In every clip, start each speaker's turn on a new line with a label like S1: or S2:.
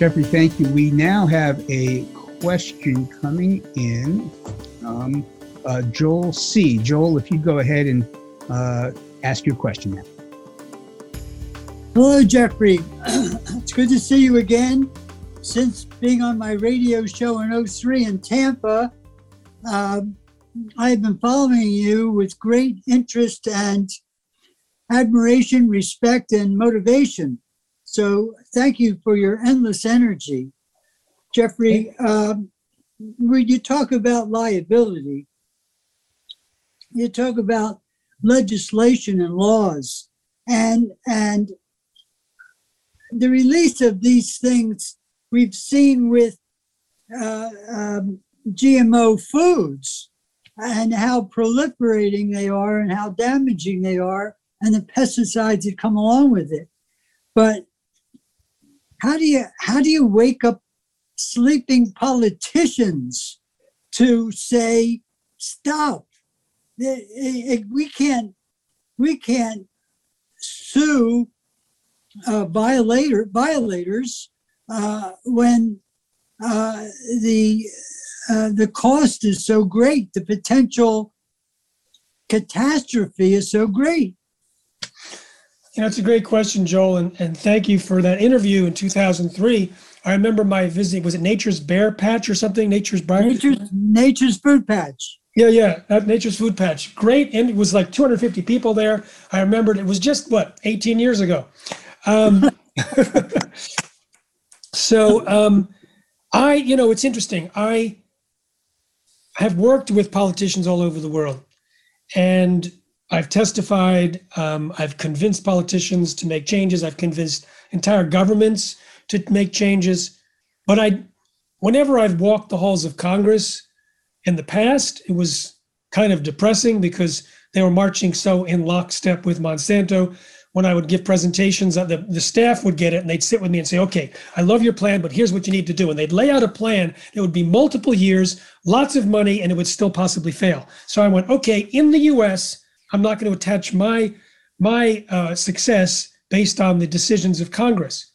S1: Jeffrey, thank you. We now have a question coming in. Um, uh, Joel C. Joel, if you go ahead and uh, ask your question.
S2: Hello, Jeffrey. it's good to see you again. Since being on my radio show in 03 in Tampa, um, I've been following you with great interest and admiration, respect, and motivation. So thank you for your endless energy. Jeffrey, um, when you talk about liability, you talk about legislation and laws and and the release of these things we've seen with uh, um, GMO foods and how proliferating they are and how damaging they are and the pesticides that come along with it. But how do you how do you wake up sleeping politicians to say stop? We can't we can't sue uh, violator violators uh, when uh, the uh, the cost is so great, the potential catastrophe is so great.
S3: You know, it's a great question, Joel, and, and thank you for that interview in 2003. I remember my visit. Was it Nature's Bear Patch or something? Nature's
S2: Nature's, Nature's Food Patch.
S3: Yeah, yeah, at Nature's Food Patch. Great, and it was like 250 people there. I remembered it was just what 18 years ago. Um, so, um, I, you know, it's interesting. I have worked with politicians all over the world, and I've testified, um, I've convinced politicians to make changes, I've convinced entire governments to make changes. But I, whenever I've walked the halls of Congress in the past, it was kind of depressing because they were marching so in lockstep with Monsanto. When I would give presentations, uh, the, the staff would get it and they'd sit with me and say, okay, I love your plan, but here's what you need to do. And they'd lay out a plan It would be multiple years, lots of money, and it would still possibly fail. So I went, okay, in the US, I'm not going to attach my my uh, success based on the decisions of Congress.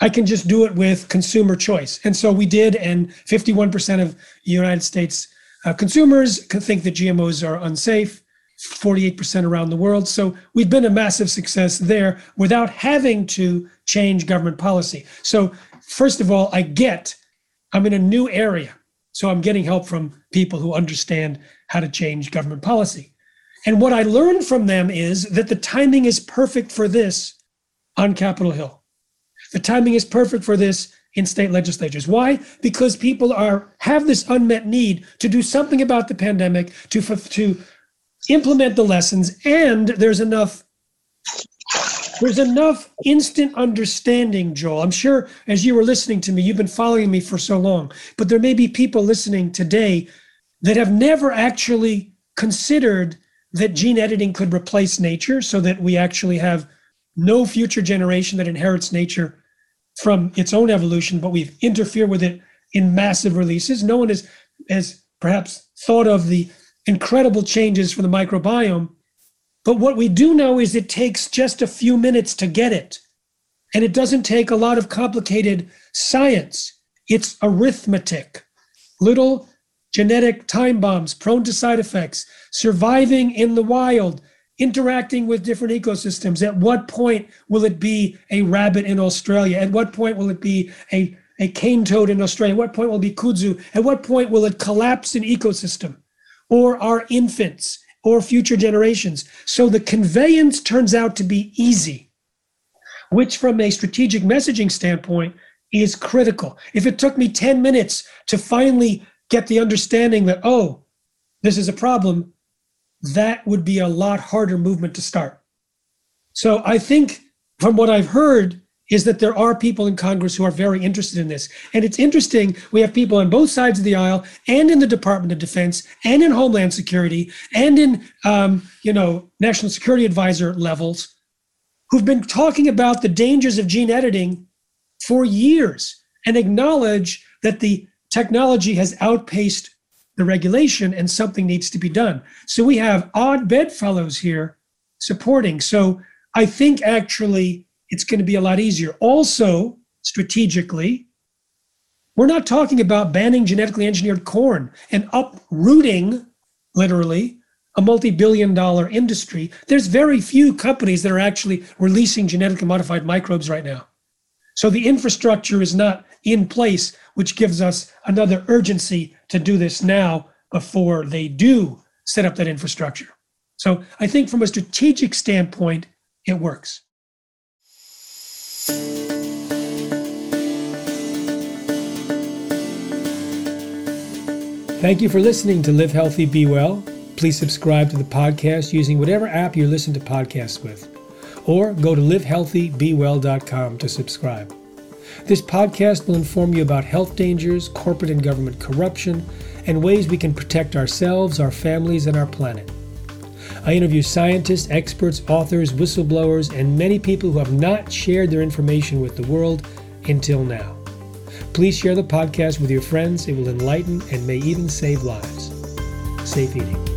S3: I can just do it with consumer choice, and so we did. And 51% of United States uh, consumers think that GMOs are unsafe. 48% around the world. So we've been a massive success there without having to change government policy. So, first of all, I get I'm in a new area. So I'm getting help from people who understand how to change government policy. And what I learned from them is that the timing is perfect for this on Capitol Hill. The timing is perfect for this in state legislatures. Why? Because people are have this unmet need to do something about the pandemic, to to implement the lessons, and there's enough there's enough instant understanding, Joel. I'm sure as you were listening to me, you've been following me for so long, but there may be people listening today that have never actually considered that gene editing could replace nature so that we actually have no future generation that inherits nature from its own evolution, but we've interfered with it in massive releases. No one has, has perhaps thought of the incredible changes for the microbiome. But what we do know is it takes just a few minutes to get it. And it doesn't take a lot of complicated science, it's arithmetic. Little genetic time bombs prone to side effects, surviving in the wild, interacting with different ecosystems. At what point will it be a rabbit in Australia? At what point will it be a, a cane toad in Australia? At what point will it be kudzu? At what point will it collapse an ecosystem? Or our infants or future generations? So the conveyance turns out to be easy, which from a strategic messaging standpoint is critical. If it took me 10 minutes to finally get the understanding that, oh, this is a problem, that would be a lot harder movement to start. So I think from what I've heard is that there are people in Congress who are very interested in this. And it's interesting, we have people on both sides of the aisle and in the Department of Defense and in Homeland Security and in, um, you know, National Security Advisor levels who've been talking about the dangers of gene editing for years and acknowledge that the technology has outpaced the regulation and something needs to be done. So we have odd bedfellows here supporting. So I think actually it's going to be a lot easier. Also, strategically, we're not talking about banning genetically engineered corn and uprooting, literally, a multi billion dollar industry. There's very few companies that are actually releasing genetically modified microbes right now. So the infrastructure is not in place, which gives us another urgency to do this now before they do set up that infrastructure. So I think from a strategic standpoint, it works. Thank you for listening to Live Healthy, Be Well. Please subscribe to the podcast using whatever app you listen to podcasts with, or go to livehealthybewell.com to subscribe. This podcast will inform you about health dangers, corporate and government corruption, and ways we can protect ourselves, our families, and our planet. I interview scientists, experts, authors, whistleblowers, and many people who have not shared their information with the world until now. Please share the podcast with your friends. It will enlighten and may even save lives. Safe eating.